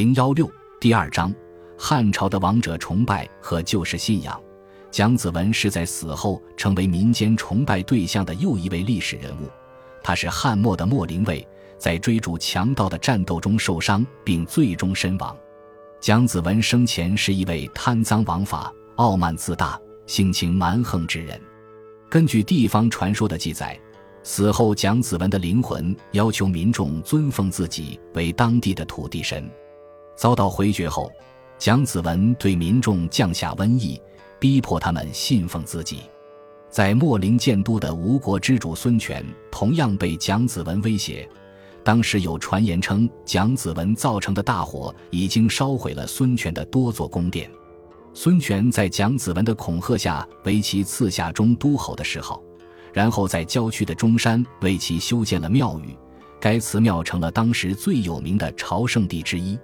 零幺六第二章：汉朝的王者崇拜和旧世信仰。蒋子文是在死后成为民间崇拜对象的又一位历史人物。他是汉末的末陵尉，在追逐强盗的战斗中受伤，并最终身亡。蒋子文生前是一位贪赃枉法、傲慢自大、性情蛮横之人。根据地方传说的记载，死后蒋子文的灵魂要求民众尊奉自己为当地的土地神。遭到回绝后，蒋子文对民众降下瘟疫，逼迫他们信奉自己。在秣陵建都的吴国之主孙权同样被蒋子文威胁。当时有传言称，蒋子文造成的大火已经烧毁了孙权的多座宫殿。孙权在蒋子文的恐吓下，为其赐下中都侯的谥号，然后在郊区的中山为其修建了庙宇。该祠庙成了当时最有名的朝圣地之一。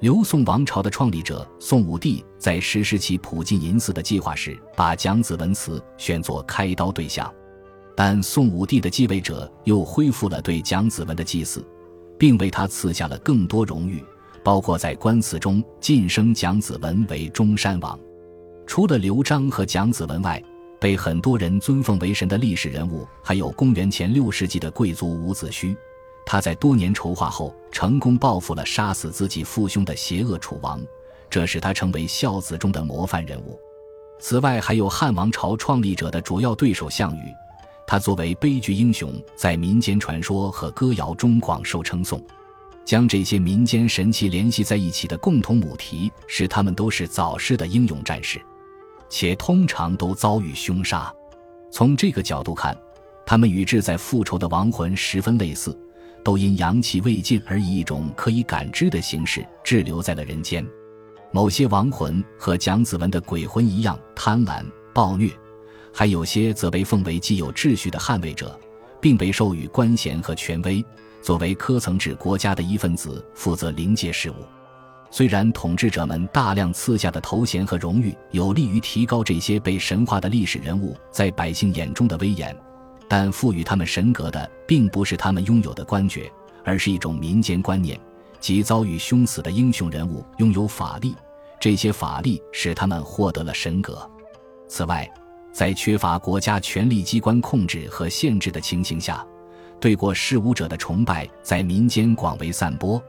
刘宋王朝的创立者宋武帝在实施其普进银祀的计划时，把蒋子文祠选作开刀对象，但宋武帝的继位者又恢复了对蒋子文的祭祀，并为他赐下了更多荣誉，包括在官祠中晋升蒋子文为中山王。除了刘璋和蒋子文外，被很多人尊奉为神的历史人物还有公元前六世纪的贵族伍子胥。他在多年筹划后，成功报复了杀死自己父兄的邪恶楚王，这使他成为孝子中的模范人物。此外，还有汉王朝创立者的主要对手项羽，他作为悲剧英雄，在民间传说和歌谣中广受称颂。将这些民间神奇联系在一起的共同母题是，他们都是早逝的英勇战士，且通常都遭遇凶杀。从这个角度看，他们与志在复仇的亡魂十分类似。都因阳气未尽而以一种可以感知的形式滞留在了人间。某些亡魂和蒋子文的鬼魂一样贪婪暴虐，还有些则被奉为既有秩序的捍卫者，并被授予官衔和权威，作为科层制国家的一份子，负责灵界事务。虽然统治者们大量赐下的头衔和荣誉有利于提高这些被神化的历史人物在百姓眼中的威严。但赋予他们神格的，并不是他们拥有的官爵，而是一种民间观念，即遭遇凶死的英雄人物拥有法力，这些法力使他们获得了神格。此外，在缺乏国家权力机关控制和限制的情形下，对过世武者的崇拜在民间广为散播，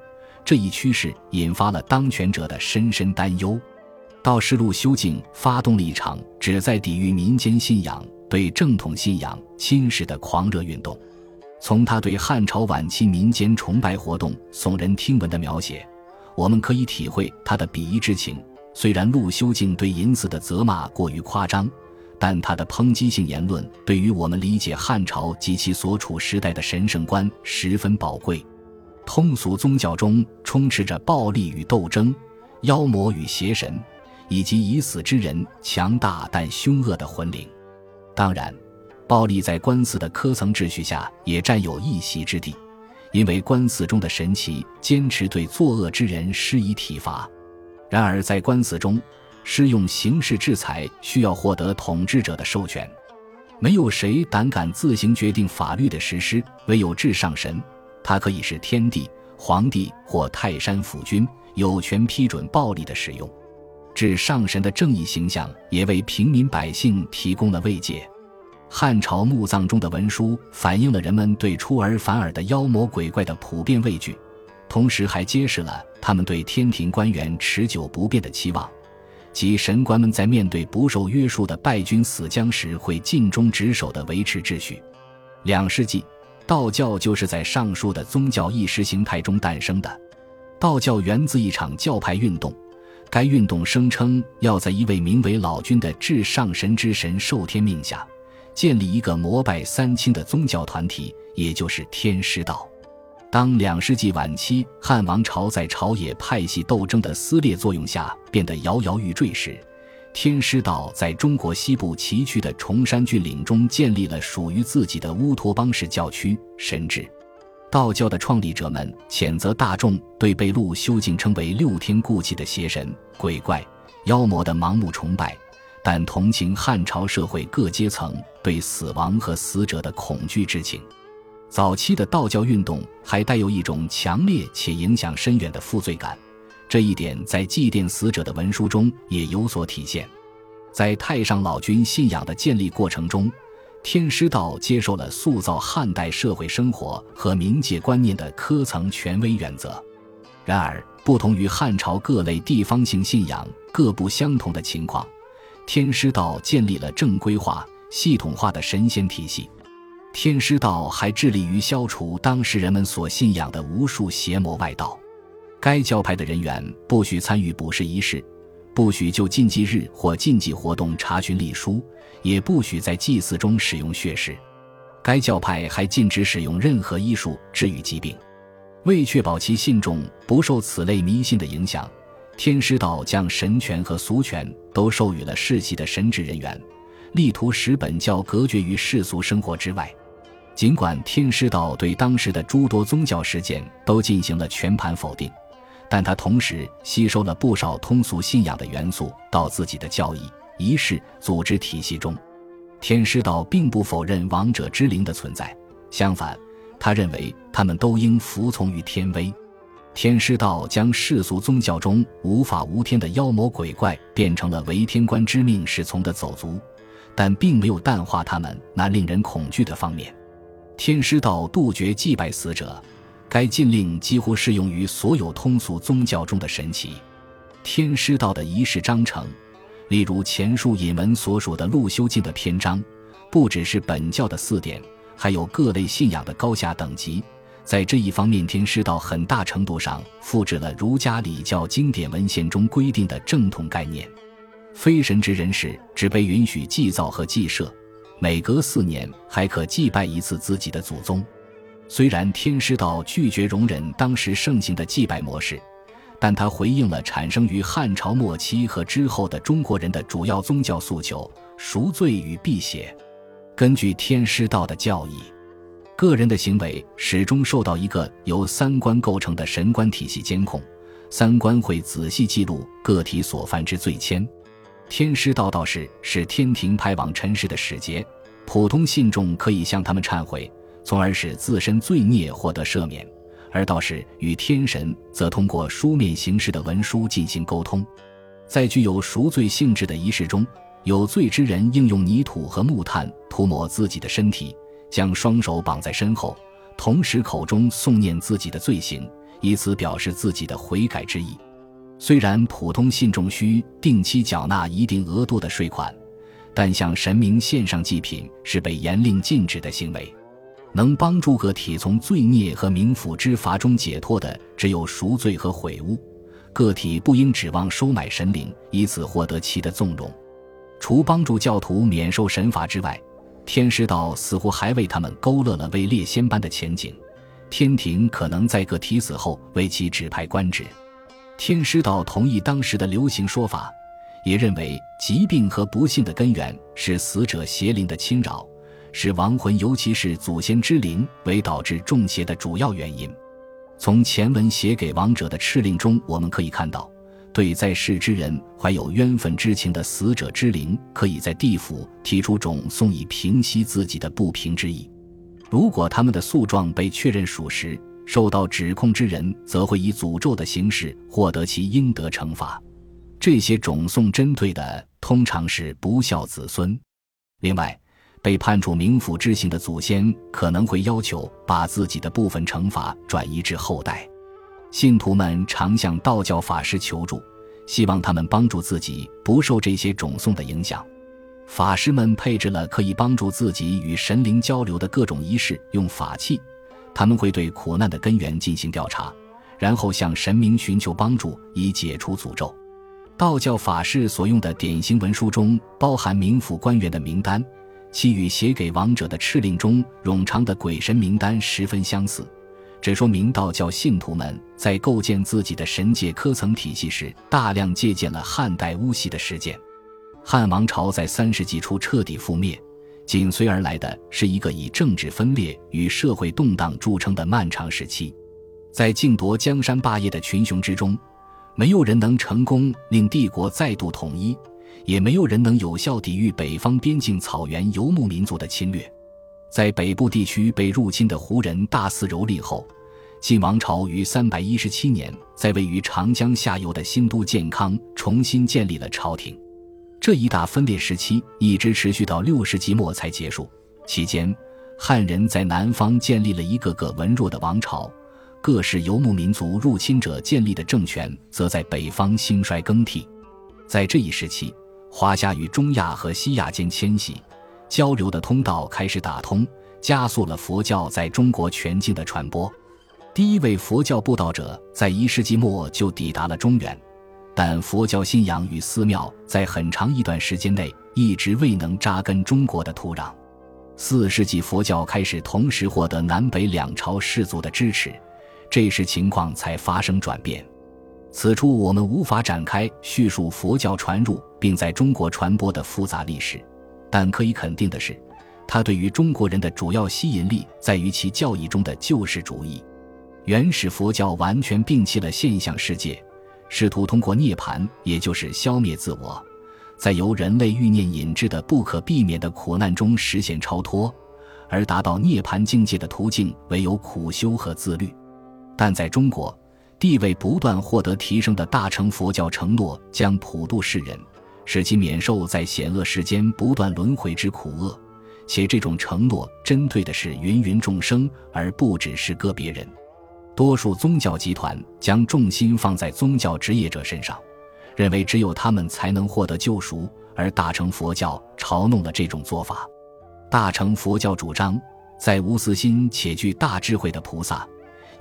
这一趋势引发了当权者的深深担忧。道士路修静发动了一场旨在抵御民间信仰。对正统信仰侵蚀的狂热运动，从他对汉朝晚期民间崇拜活动耸人听闻的描写，我们可以体会他的鄙夷之情。虽然陆修静对淫祀的责骂过于夸张，但他的抨击性言论对于我们理解汉朝及其所处时代的神圣观十分宝贵。通俗宗教中充斥着暴力与斗争、妖魔与邪神，以及已死之人强大但凶恶的魂灵。当然，暴力在官司的科层秩序下也占有一席之地，因为官司中的神奇坚持对作恶之人施以体罚。然而，在官司中，施用刑事制裁需要获得统治者的授权，没有谁胆敢自行决定法律的实施，唯有至上神，他可以是天帝、皇帝或泰山府君，有权批准暴力的使用。至上神的正义形象也为平民百姓提供了慰藉。汉朝墓葬中的文书反映了人们对出尔反尔的妖魔鬼怪的普遍畏惧，同时还揭示了他们对天庭官员持久不变的期望，即神官们在面对不受约束的败军死将时会尽忠职守地维持秩序。两世纪，道教就是在上述的宗教意识形态中诞生的。道教源自一场教派运动。该运动声称要在一位名为老君的至上神之神受天命下，建立一个膜拜三清的宗教团体，也就是天师道。当两世纪晚期汉王朝在朝野派系斗争的撕裂作用下变得摇摇欲坠时，天师道在中国西部崎岖的崇山峻岭中建立了属于自己的乌托邦式教区神智。道教的创立者们谴责大众对被陆修静称为六天故气的邪神、鬼怪、妖魔的盲目崇拜，但同情汉朝社会各阶层对死亡和死者的恐惧之情。早期的道教运动还带有一种强烈且影响深远的负罪感，这一点在祭奠死者的文书中也有所体现。在太上老君信仰的建立过程中，天师道接受了塑造汉代社会生活和冥界观念的科层权威原则。然而，不同于汉朝各类地方性信仰各不相同的情况，天师道建立了正规化、系统化的神仙体系。天师道还致力于消除当时人们所信仰的无数邪魔外道。该教派的人员不许参与卜筮仪式。不许就禁忌日或禁忌活动查询历书，也不许在祭祀中使用血石。该教派还禁止使用任何医术治愈疾病。为确保其信众不受此类迷信的影响，天师道将神权和俗权都授予了世袭的神职人员，力图使本教隔绝于世俗生活之外。尽管天师道对当时的诸多宗教事件都进行了全盘否定。但他同时吸收了不少通俗信仰的元素到自己的教义、仪式、组织体系中。天师道并不否认王者之灵的存在，相反，他认为他们都应服从于天威。天师道将世俗宗教中无法无天的妖魔鬼怪变成了为天官之命是从的走卒，但并没有淡化他们那令人恐惧的方面。天师道杜绝祭拜死者。该禁令几乎适用于所有通俗宗教中的神奇。天师道的仪式章程，例如前述引文所属的陆修经的篇章，不只是本教的四典，还有各类信仰的高下等级。在这一方面，天师道很大程度上复制了儒家礼教经典文献中规定的正统概念。非神职人士只被允许祭灶和祭社，每隔四年还可祭拜一次自己的祖宗。虽然天师道拒绝容忍当时盛行的祭拜模式，但他回应了产生于汉朝末期和之后的中国人的主要宗教诉求：赎罪与辟邪。根据天师道的教义，个人的行为始终受到一个由三观构成的神官体系监控，三观会仔细记录个体所犯之罪愆。天师道道士是天庭派往尘世的使节，普通信众可以向他们忏悔。从而使自身罪孽获得赦免，而道士与天神则通过书面形式的文书进行沟通。在具有赎罪性质的仪式中，有罪之人应用泥土和木炭涂抹自己的身体，将双手绑在身后，同时口中诵念自己的罪行，以此表示自己的悔改之意。虽然普通信众需定期缴纳一定额度的税款，但向神明献上祭品是被严令禁止的行为。能帮助个体从罪孽和冥府之罚中解脱的，只有赎罪和悔悟。个体不应指望收买神灵，以此获得其的纵容。除帮助教徒免受神罚之外，天师道似乎还为他们勾勒了位列仙班的前景。天庭可能在个体死后为其指派官职。天师道同意当时的流行说法，也认为疾病和不幸的根源是死者邪灵的侵扰。是亡魂，尤其是祖先之灵，为导致中邪的主要原因。从前文写给亡者的敕令中，我们可以看到，对在世之人怀有冤愤之情的死者之灵，可以在地府提出种送以平息自己的不平之意。如果他们的诉状被确认属实，受到指控之人则会以诅咒的形式获得其应得惩罚。这些种送针对的通常是不孝子孙。另外，被判处冥府之刑的祖先可能会要求把自己的部分惩罚转移至后代，信徒们常向道教法师求助，希望他们帮助自己不受这些种送的影响。法师们配置了可以帮助自己与神灵交流的各种仪式用法器，他们会对苦难的根源进行调查，然后向神明寻求帮助以解除诅咒。道教法师所用的典型文书中包含冥府官员的名单。其与写给亡者的敕令中冗长的鬼神名单十分相似，这说明道教信徒们在构建自己的神界科层体系时，大量借鉴了汉代巫系的实践。汉王朝在三世纪初彻底覆灭，紧随而来的是一个以政治分裂与社会动荡著称的漫长时期。在竞夺江山霸业的群雄之中，没有人能成功令帝国再度统一。也没有人能有效抵御北方边境草原游牧民族的侵略。在北部地区被入侵的胡人大肆蹂躏后，晋王朝于三百一十七年在位于长江下游的新都建康重新建立了朝廷。这一大分裂时期一直持续到六世纪末才结束。期间，汉人在南方建立了一个个文弱的王朝，各式游牧民族入侵者建立的政权则在北方兴衰更替。在这一时期，华夏与中亚和西亚间迁徙交流的通道开始打通，加速了佛教在中国全境的传播。第一位佛教布道者在一世纪末就抵达了中原。但佛教信仰与寺庙在很长一段时间内一直未能扎根中国的土壤。四世纪，佛教开始同时获得南北两朝氏族的支持，这时情况才发生转变。此处我们无法展开叙述佛教传入并在中国传播的复杂历史，但可以肯定的是，它对于中国人的主要吸引力在于其教义中的救世主义。原始佛教完全摒弃了现象世界。试图通过涅槃，也就是消灭自我，在由人类欲念引致的不可避免的苦难中实现超脱，而达到涅槃境界的途径唯有苦修和自律。但在中国，地位不断获得提升的大乘佛教承诺将普度世人，使其免受在险恶世间不断轮回之苦厄，且这种承诺针对的是芸芸众生，而不只是个别人。多数宗教集团将重心放在宗教职业者身上，认为只有他们才能获得救赎，而大乘佛教嘲弄了这种做法。大乘佛教主张，在无私心且具大智慧的菩萨，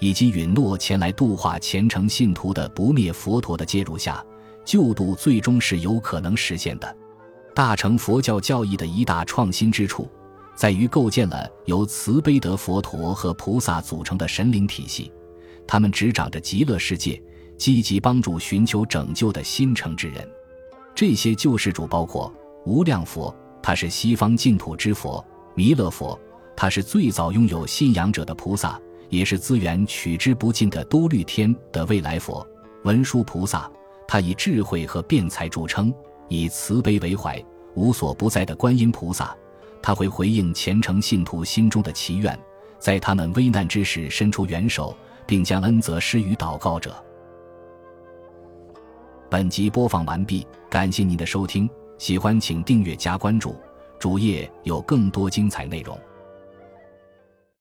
以及允诺前来度化虔诚信徒的不灭佛陀的介入下，救度最终是有可能实现的。大乘佛教教义的一大创新之处，在于构建了由慈悲德佛陀和菩萨组成的神灵体系。他们执掌着极乐世界，积极帮助寻求拯救的心诚之人。这些救世主包括无量佛，他是西方净土之佛；弥勒佛，他是最早拥有信仰者的菩萨，也是资源取之不尽的多律天的未来佛；文殊菩萨，他以智慧和辩才著称，以慈悲为怀，无所不在的观音菩萨，他会回应虔诚信徒心中的祈愿，在他们危难之时伸出援手。并将恩泽施于祷告者。本集播放完毕，感谢您的收听，喜欢请订阅加关注，主页有更多精彩内容。